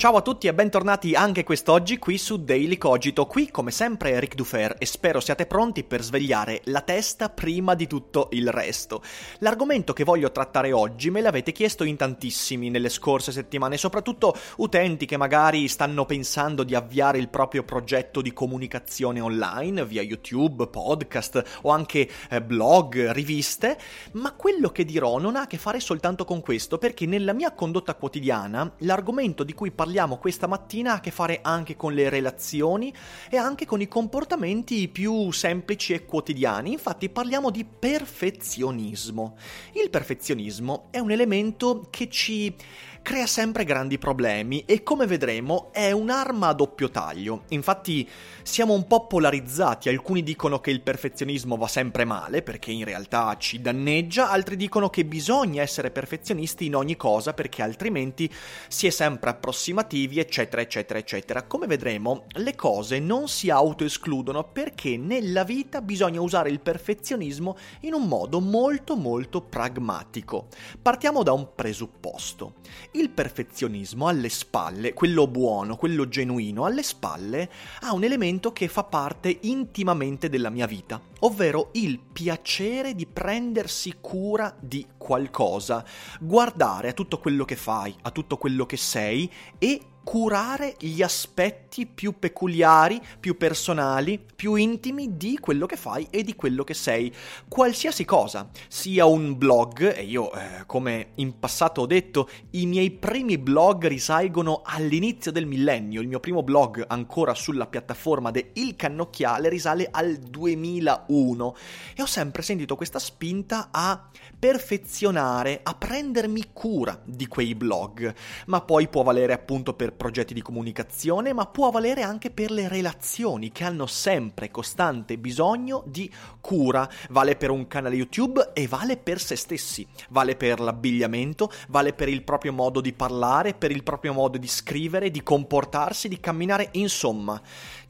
Ciao a tutti e bentornati anche quest'oggi qui su Daily Cogito. Qui, come sempre, Eric Dufer e spero siate pronti per svegliare la testa prima di tutto il resto. L'argomento che voglio trattare oggi me l'avete chiesto in tantissimi nelle scorse settimane, soprattutto utenti che magari stanno pensando di avviare il proprio progetto di comunicazione online via YouTube, podcast o anche eh, blog, riviste, ma quello che dirò non ha a che fare soltanto con questo, perché nella mia condotta quotidiana l'argomento di cui parliamo parliamo questa mattina ha a che fare anche con le relazioni e anche con i comportamenti più semplici e quotidiani. Infatti parliamo di perfezionismo. Il perfezionismo è un elemento che ci crea sempre grandi problemi e come vedremo è un'arma a doppio taglio. Infatti siamo un po' polarizzati, alcuni dicono che il perfezionismo va sempre male perché in realtà ci danneggia, altri dicono che bisogna essere perfezionisti in ogni cosa perché altrimenti si è sempre approssimativi eccetera eccetera eccetera. Come vedremo le cose non si autoescludono perché nella vita bisogna usare il perfezionismo in un modo molto molto pragmatico. Partiamo da un presupposto. Il perfezionismo alle spalle, quello buono, quello genuino, alle spalle ha un elemento che fa parte intimamente della mia vita, ovvero il piacere di prendersi cura di qualcosa, guardare a tutto quello che fai, a tutto quello che sei e curare gli aspetti più peculiari, più personali, più intimi di quello che fai e di quello che sei. Qualsiasi cosa, sia un blog, e io eh, come in passato ho detto, i miei primi blog risalgono all'inizio del millennio, il mio primo blog ancora sulla piattaforma de Il Cannocchiale risale al 2001 e ho sempre sentito questa spinta a perfezionare, a prendermi cura di quei blog, ma poi può valere appunto per progetti di comunicazione, ma può valere anche per le relazioni che hanno sempre costante bisogno di cura. Vale per un canale YouTube e vale per se stessi, vale per l'abbigliamento, vale per il proprio modo di parlare, per il proprio modo di scrivere, di comportarsi, di camminare, insomma,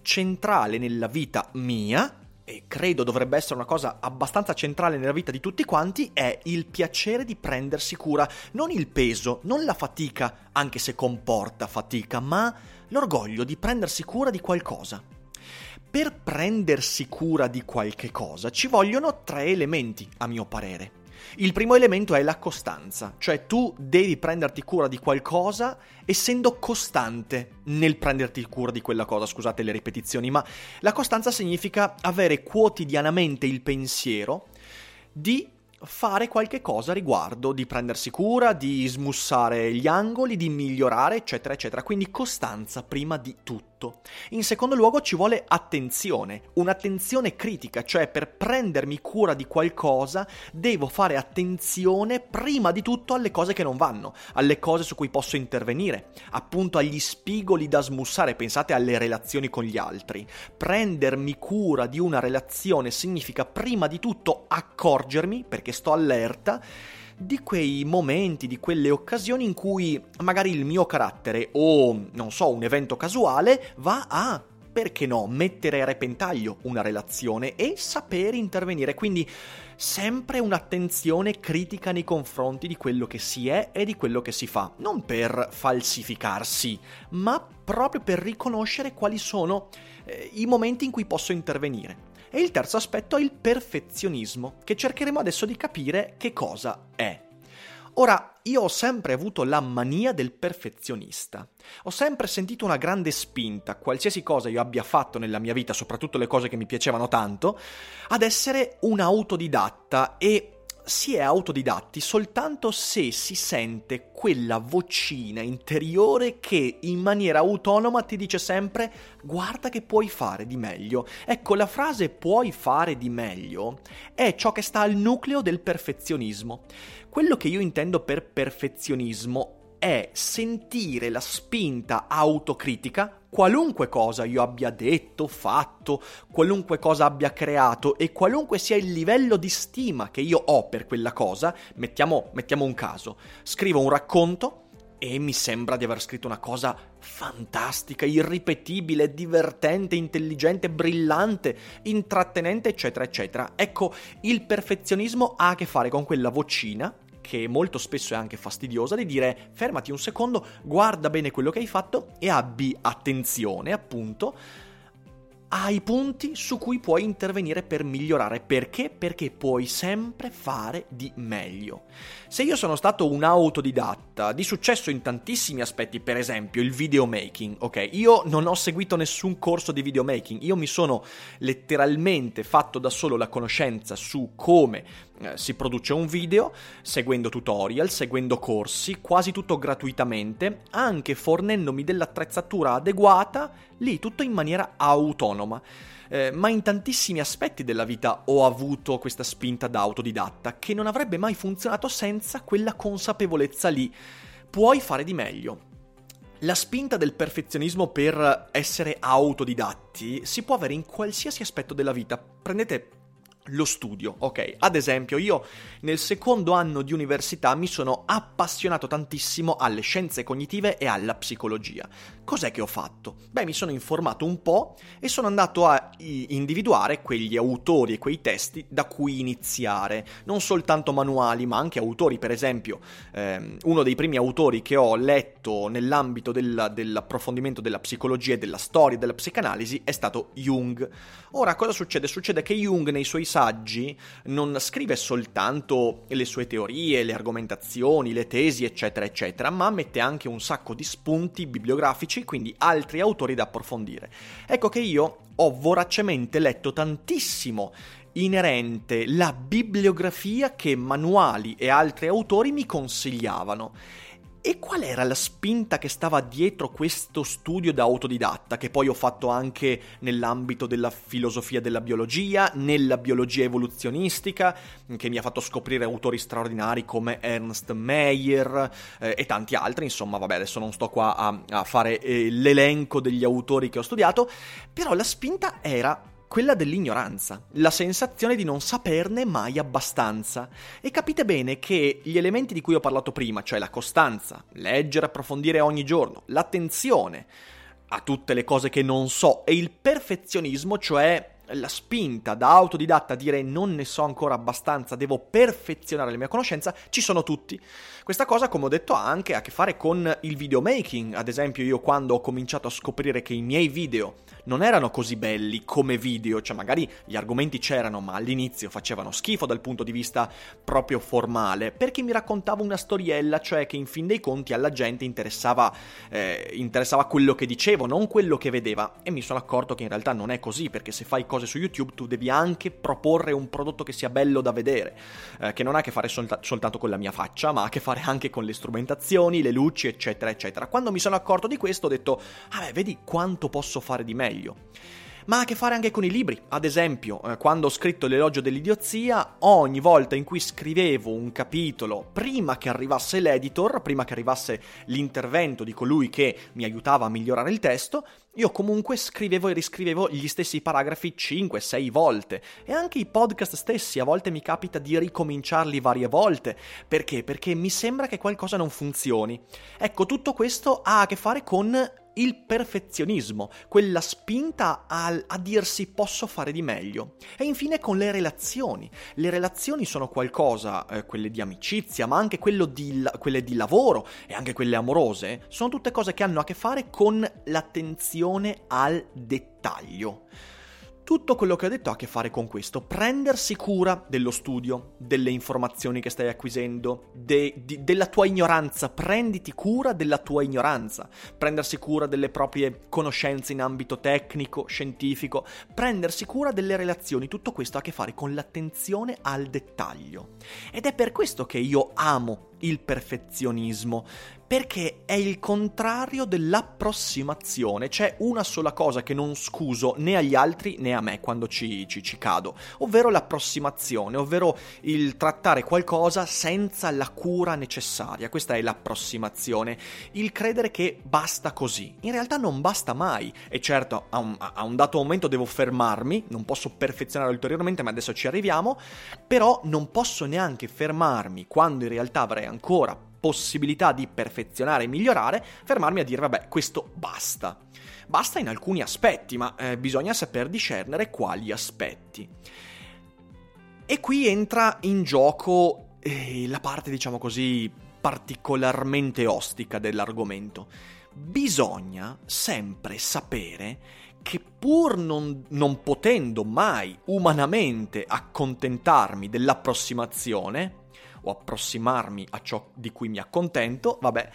centrale nella vita mia e credo dovrebbe essere una cosa abbastanza centrale nella vita di tutti quanti, è il piacere di prendersi cura, non il peso, non la fatica, anche se comporta fatica, ma l'orgoglio di prendersi cura di qualcosa. Per prendersi cura di qualche cosa ci vogliono tre elementi, a mio parere. Il primo elemento è la costanza, cioè tu devi prenderti cura di qualcosa essendo costante nel prenderti cura di quella cosa, scusate le ripetizioni, ma la costanza significa avere quotidianamente il pensiero di fare qualche cosa riguardo, di prendersi cura, di smussare gli angoli, di migliorare, eccetera, eccetera. Quindi costanza prima di tutto. In secondo luogo ci vuole attenzione, un'attenzione critica, cioè per prendermi cura di qualcosa devo fare attenzione prima di tutto alle cose che non vanno, alle cose su cui posso intervenire, appunto agli spigoli da smussare, pensate alle relazioni con gli altri. Prendermi cura di una relazione significa prima di tutto accorgermi, perché sto allerta, di quei momenti, di quelle occasioni in cui magari il mio carattere o, non so, un evento casuale va a, perché no, mettere a repentaglio una relazione e sapere intervenire. Quindi sempre un'attenzione critica nei confronti di quello che si è e di quello che si fa, non per falsificarsi, ma proprio per riconoscere quali sono eh, i momenti in cui posso intervenire. E il terzo aspetto è il perfezionismo, che cercheremo adesso di capire che cosa è. Ora, io ho sempre avuto la mania del perfezionista. Ho sempre sentito una grande spinta, qualsiasi cosa io abbia fatto nella mia vita, soprattutto le cose che mi piacevano tanto, ad essere un autodidatta e si è autodidatti soltanto se si sente quella vocina interiore che in maniera autonoma ti dice sempre guarda che puoi fare di meglio. Ecco, la frase puoi fare di meglio è ciò che sta al nucleo del perfezionismo. Quello che io intendo per perfezionismo è sentire la spinta autocritica qualunque cosa io abbia detto, fatto, qualunque cosa abbia creato e qualunque sia il livello di stima che io ho per quella cosa, mettiamo, mettiamo un caso, scrivo un racconto e mi sembra di aver scritto una cosa fantastica, irripetibile, divertente, intelligente, brillante, intrattenente, eccetera, eccetera. Ecco, il perfezionismo ha a che fare con quella vocina che molto spesso è anche fastidiosa, di dire fermati un secondo, guarda bene quello che hai fatto e abbi attenzione appunto ai punti su cui puoi intervenire per migliorare. Perché? Perché puoi sempre fare di meglio. Se io sono stato un autodidatta di successo in tantissimi aspetti, per esempio il videomaking, ok? Io non ho seguito nessun corso di videomaking, io mi sono letteralmente fatto da solo la conoscenza su come eh, si produce un video, seguendo tutorial, seguendo corsi, quasi tutto gratuitamente, anche fornendomi dell'attrezzatura adeguata, lì tutto in maniera autonoma. Eh, ma in tantissimi aspetti della vita ho avuto questa spinta da autodidatta che non avrebbe mai funzionato senza quella consapevolezza lì. Puoi fare di meglio. La spinta del perfezionismo per essere autodidatti si può avere in qualsiasi aspetto della vita. Prendete lo studio, ok? Ad esempio, io nel secondo anno di università mi sono appassionato tantissimo alle scienze cognitive e alla psicologia. Cos'è che ho fatto? Beh, mi sono informato un po' e sono andato a individuare quegli autori e quei testi da cui iniziare, non soltanto manuali, ma anche autori, per esempio, ehm, uno dei primi autori che ho letto nell'ambito della, dell'approfondimento della psicologia e della storia della psicanalisi è stato Jung. Ora, cosa succede? Succede che Jung nei suoi saggi non scrive soltanto le sue teorie, le argomentazioni, le tesi, eccetera, eccetera, ma mette anche un sacco di spunti bibliografici, quindi altri autori da approfondire. Ecco che io ho voracemente letto tantissimo inerente la bibliografia che manuali e altri autori mi consigliavano e qual era la spinta che stava dietro questo studio da autodidatta, che poi ho fatto anche nell'ambito della filosofia della biologia, nella biologia evoluzionistica, che mi ha fatto scoprire autori straordinari come Ernst Meyer eh, e tanti altri, insomma, vabbè, adesso non sto qua a, a fare eh, l'elenco degli autori che ho studiato, però la spinta era quella dell'ignoranza, la sensazione di non saperne mai abbastanza. E capite bene che gli elementi di cui ho parlato prima, cioè la costanza, leggere, approfondire ogni giorno, l'attenzione a tutte le cose che non so e il perfezionismo, cioè la spinta da autodidatta a dire non ne so ancora abbastanza, devo perfezionare la mia conoscenza, ci sono tutti. Questa cosa, come ho detto, ha anche a che fare con il videomaking. Ad esempio, io quando ho cominciato a scoprire che i miei video non erano così belli come video, cioè magari gli argomenti c'erano, ma all'inizio facevano schifo dal punto di vista proprio formale, perché mi raccontavo una storiella, cioè che in fin dei conti alla gente interessava, eh, interessava quello che dicevo, non quello che vedeva. E mi sono accorto che in realtà non è così, perché se fai cose su YouTube tu devi anche proporre un prodotto che sia bello da vedere, eh, che non ha a che fare solta- soltanto con la mia faccia, ma ha a che fare anche con le strumentazioni, le luci, eccetera, eccetera. Quando mi sono accorto di questo ho detto, ah vedi quanto posso fare di meglio ma ha a che fare anche con i libri. Ad esempio, eh, quando ho scritto l'elogio dell'idiozia, ogni volta in cui scrivevo un capitolo, prima che arrivasse l'editor, prima che arrivasse l'intervento di colui che mi aiutava a migliorare il testo, io comunque scrivevo e riscrivevo gli stessi paragrafi 5-6 volte e anche i podcast stessi a volte mi capita di ricominciarli varie volte. Perché? Perché mi sembra che qualcosa non funzioni. Ecco, tutto questo ha a che fare con il perfezionismo, quella spinta a, a, dirsi posso fare di meglio. E infine con le relazioni. Le relazioni sono qualcosa, eh, quelle di amicizia, ma anche di, quelle di lavoro e anche quelle amorose, sono tutte cose che hanno a che fare con l'attenzione al dettaglio Tutto quello che ho detto ha a che fare con questo, prendersi cura dello studio, delle informazioni che stai acquisendo, de, di, della tua ignoranza, prenditi cura della tua ignoranza, prendersi cura delle proprie conoscenze in ambito tecnico, scientifico, prendersi cura delle relazioni, tutto questo ha a che fare con l'attenzione al dettaglio. Ed è per questo che io amo il perfezionismo, perché è il contrario dell'approssimazione. C'è una sola cosa che non scuso né agli altri né a me quando ci, ci, ci cado, ovvero l'approssimazione, ovvero il trattare qualcosa senza la cura necessaria. Questa è l'approssimazione, il credere che basta così. In realtà non basta mai e certo a un, a un dato momento devo fermarmi, non posso perfezionare ulteriormente, ma adesso ci arriviamo, però non posso neanche fermarmi quando in realtà avrei ancora possibilità di perfezionare e migliorare, fermarmi a dire vabbè, questo basta. Basta in alcuni aspetti, ma eh, bisogna saper discernere quali aspetti. E qui entra in gioco eh, la parte, diciamo così, particolarmente ostica dell'argomento. Bisogna sempre sapere che pur non, non potendo mai umanamente accontentarmi dell'approssimazione, o approssimarmi a ciò di cui mi accontento, vabbè,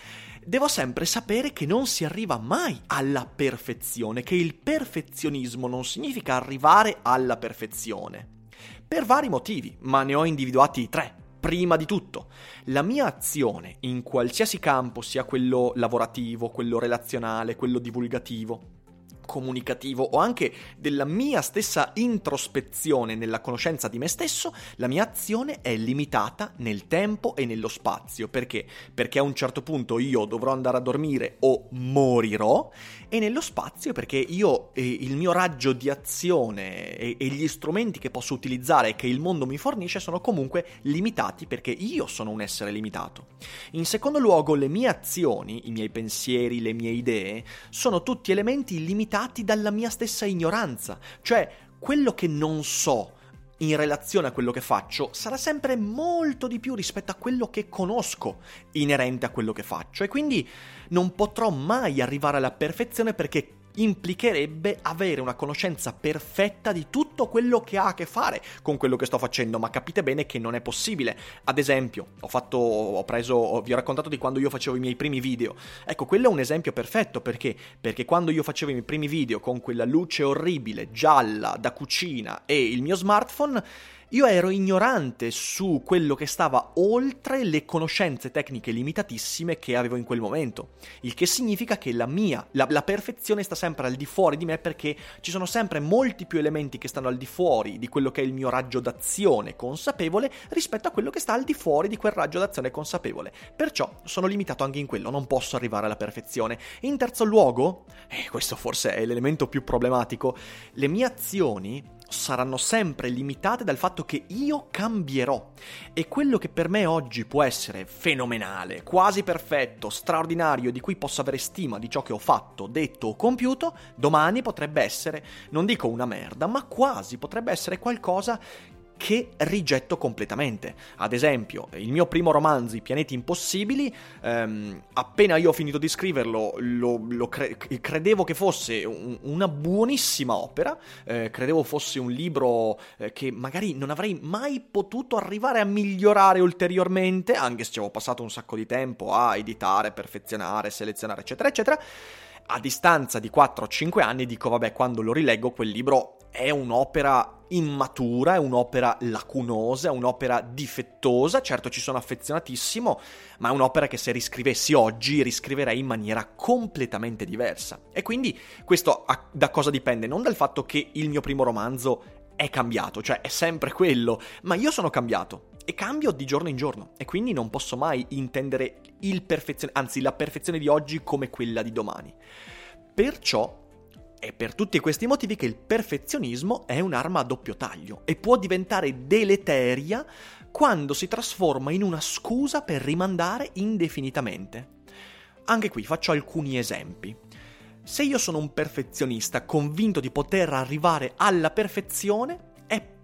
devo sempre sapere che non si arriva mai alla perfezione, che il perfezionismo non significa arrivare alla perfezione. Per vari motivi, ma ne ho individuati tre. Prima di tutto, la mia azione in qualsiasi campo, sia quello lavorativo, quello relazionale, quello divulgativo, comunicativo o anche della mia stessa introspezione nella conoscenza di me stesso, la mia azione è limitata nel tempo e nello spazio. Perché? Perché a un certo punto io dovrò andare a dormire o morirò e nello spazio perché io eh, il mio raggio di azione e, e gli strumenti che posso utilizzare e che il mondo mi fornisce sono comunque limitati perché io sono un essere limitato. In secondo luogo, le mie azioni, i miei pensieri, le mie idee sono tutti elementi limitati limitati dalla mia stessa ignoranza, cioè quello che non so in relazione a quello che faccio sarà sempre molto di più rispetto a quello che conosco inerente a quello che faccio. E quindi non potrò mai arrivare alla perfezione perché implicherebbe avere una conoscenza perfetta di tutto quello che ha a che fare con quello che sto facendo, ma capite bene che non è possibile. Ad esempio, ho fatto, ho preso, vi ho raccontato di quando io facevo i miei primi video. Ecco, quello è un esempio perfetto perché? Perché quando io facevo i miei primi video con quella luce orribile, gialla, da cucina e il mio smartphone, io ero ignorante su quello che stava oltre le conoscenze tecniche limitatissime che avevo in quel momento. Il che significa che la mia, la, la, perfezione sta sempre al di fuori di me perché ci sono sempre molti più elementi che stanno al di fuori di quello che è il mio raggio d'azione consapevole rispetto a quello che sta al di fuori di quel raggio d'azione consapevole. Perciò sono limitato anche in quello, non posso arrivare alla perfezione. In terzo luogo, e questo forse è l'elemento più problematico, le mie azioni saranno sempre limitate dal fatto che io cambierò. E quello che per me oggi può essere fenomenale, quasi perfetto, straordinario, di cui posso avere stima di ciò che ho fatto, detto o compiuto, domani potrebbe essere, non dico una merda, ma quasi potrebbe essere qualcosa che rigetto completamente. Ad esempio, il mio primo romanzo, I pianeti impossibili, ehm, appena io ho finito di scriverlo, lo, lo cre- credevo che fosse un, una buonissima opera, eh, credevo fosse un libro eh, che magari non avrei mai potuto arrivare a migliorare ulteriormente, anche se ci avevo passato un sacco di tempo a editare, perfezionare, selezionare, eccetera, eccetera. A distanza di 4-5 anni dico, vabbè, quando lo rileggo quel libro è un'opera immatura, è un'opera lacunosa, è un'opera difettosa, certo ci sono affezionatissimo, ma è un'opera che se riscrivessi oggi riscriverei in maniera completamente diversa. E quindi questo da cosa dipende? Non dal fatto che il mio primo romanzo è cambiato, cioè è sempre quello, ma io sono cambiato e cambio di giorno in giorno e quindi non posso mai intendere il perfezione, anzi la perfezione di oggi come quella di domani. Perciò è per tutti questi motivi che il perfezionismo è un'arma a doppio taglio e può diventare deleteria quando si trasforma in una scusa per rimandare indefinitamente. Anche qui faccio alcuni esempi. Se io sono un perfezionista convinto di poter arrivare alla perfezione,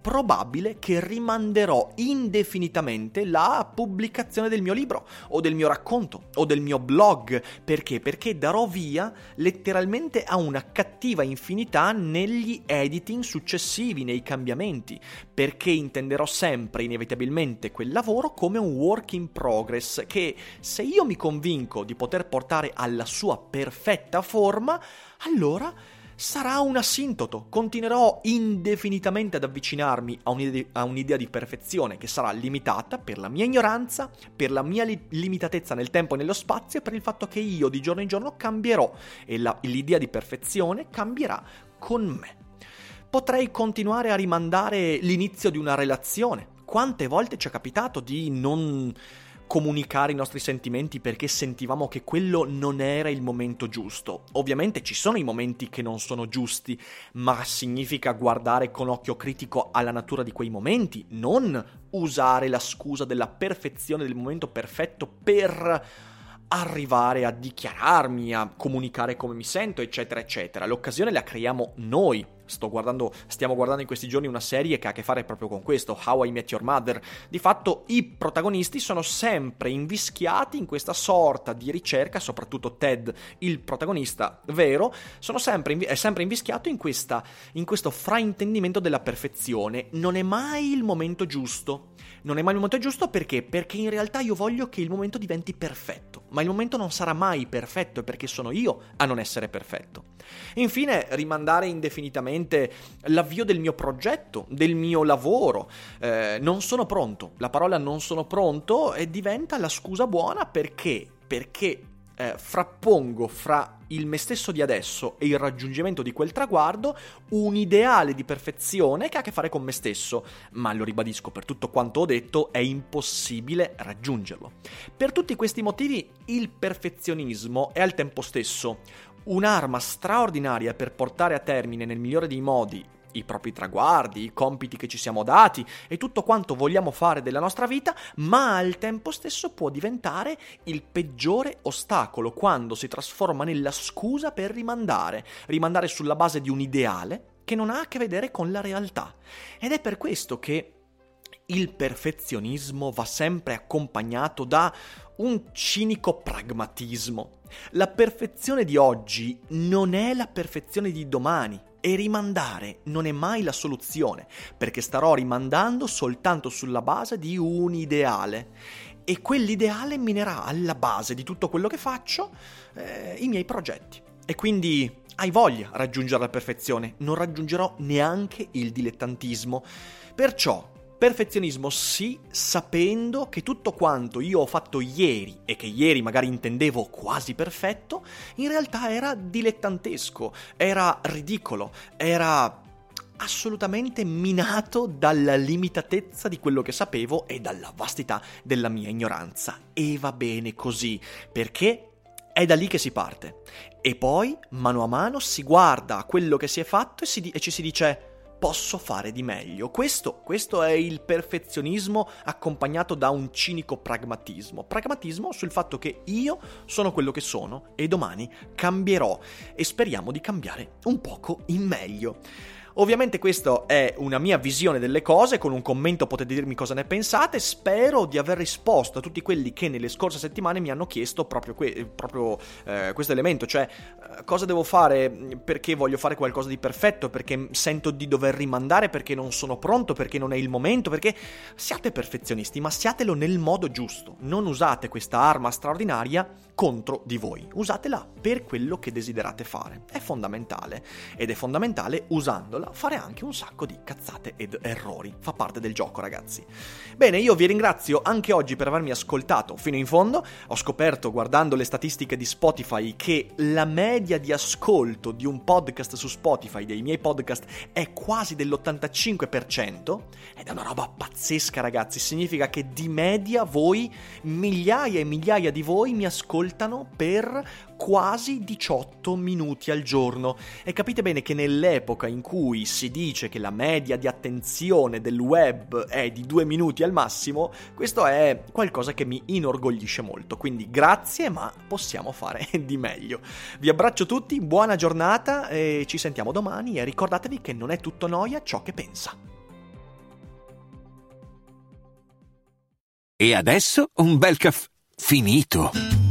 probabile che rimanderò indefinitamente la pubblicazione del mio libro o del mio racconto o del mio blog. Perché? Perché darò via letteralmente a una cattiva infinità negli editing successivi, nei cambiamenti, perché intenderò sempre inevitabilmente quel lavoro come un work in progress che se io mi convinco di poter portare alla sua perfetta forma, allora sarà un asintoto. Continuerò indefinitamente ad avvicinarmi a un'idea, a un'idea, di perfezione che sarà limitata per la mia ignoranza, per la mia li- limitatezza nel tempo e nello spazio e per il fatto che io di giorno in giorno cambierò e la, l'idea di perfezione cambierà con me. Potrei continuare a rimandare l'inizio di una relazione. Quante volte ci è capitato di non comunicare i nostri sentimenti perché sentivamo che quello non era il momento giusto. Ovviamente ci sono i momenti che non sono giusti, ma significa guardare con occhio critico alla natura di quei momenti, non usare la scusa della perfezione del momento perfetto per arrivare a dichiararmi, a comunicare come mi sento, eccetera, eccetera. L'occasione la creiamo noi, Guardando, stiamo guardando in questi giorni una serie che ha a che fare proprio con questo, How I Met Your Mother. Di fatto i protagonisti sono sempre invischiati in questa sorta di ricerca, soprattutto Ted, il protagonista vero, sempre, è sempre invischiato in, questa, in questo fraintendimento della perfezione. Non è mai il momento giusto. Non è mai il momento giusto perché? Perché in realtà io voglio che il momento diventi perfetto, ma il momento non sarà mai perfetto perché sono io a non essere perfetto. Infine, rimandare indefinitamente l'avvio del mio progetto, del mio lavoro. Eh, non sono pronto. La parola non sono pronto diventa la scusa buona perché? Perché eh, frappongo fra il me stesso di adesso e il raggiungimento di quel traguardo un ideale di perfezione che ha a che fare con me stesso, ma lo ribadisco per tutto quanto ho detto, è impossibile raggiungerlo. Per tutti questi motivi il perfezionismo è al tempo stesso un'arma straordinaria per portare a termine nel migliore dei modi i propri traguardi, i compiti che ci siamo dati e tutto quanto vogliamo fare della nostra vita, ma al tempo stesso può diventare il peggiore ostacolo quando si trasforma nella scusa per rimandare, rimandare sulla base di un ideale che non ha a che vedere con la realtà. Ed è per questo che il perfezionismo va sempre accompagnato da un cinico pragmatismo. La perfezione di oggi non è la perfezione di domani e rimandare non è mai la soluzione, perché starò rimandando soltanto sulla base di un ideale e quell'ideale minerà alla base di tutto quello che faccio eh, i miei progetti. E quindi hai voglia di raggiungere la perfezione, non raggiungerò neanche il dilettantismo. Perciò Perfezionismo sì, sapendo che tutto quanto io ho fatto ieri e che ieri magari intendevo quasi perfetto, in realtà era dilettantesco, era ridicolo, era assolutamente minato dalla limitatezza di quello che sapevo e dalla vastità della mia ignoranza. E va bene così, perché è da lì che si parte. E poi, mano a mano, si guarda quello che si è fatto e, si di- e ci si dice posso fare di meglio. Questo, questo, è il perfezionismo accompagnato da un cinico pragmatismo. Pragmatismo sul fatto che io sono quello che sono e domani cambierò e speriamo di cambiare un poco in meglio. Ovviamente questa è una mia visione delle cose, con un commento potete dirmi cosa ne pensate, spero di aver risposto a tutti quelli che nelle scorse settimane mi hanno chiesto proprio, que- proprio eh, questo elemento, cioè eh, cosa devo fare perché voglio fare qualcosa di perfetto, perché sento di dover rimandare, perché non sono pronto, perché non è il momento, perché siate perfezionisti, ma siatelo nel modo giusto, non usate questa arma straordinaria contro di voi, usatela per quello che desiderate fare, è fondamentale. Ed è fondamentale usandola regola fare anche un sacco di cazzate ed errori. Fa parte del gioco, ragazzi. Bene, io vi ringrazio anche oggi per avermi ascoltato fino in fondo. Ho scoperto, guardando le statistiche di Spotify, che la media di ascolto di un podcast su Spotify, dei miei podcast, è quasi dell'85%. Ed è una roba pazzesca, ragazzi. Significa che di media voi, migliaia e migliaia di voi, mi ascoltano per quasi 18 minuti al giorno. E capite bene che nell'epoca in cui si dice che la media di attenzione del web è di 2 minuti al massimo, questo è qualcosa che mi inorgoglisce molto. Quindi grazie, ma possiamo fare di meglio. Vi abbraccio tutti, buona giornata e ci sentiamo domani e ricordatevi che non è tutto noia ciò che pensa. E adesso un bel caffè finito.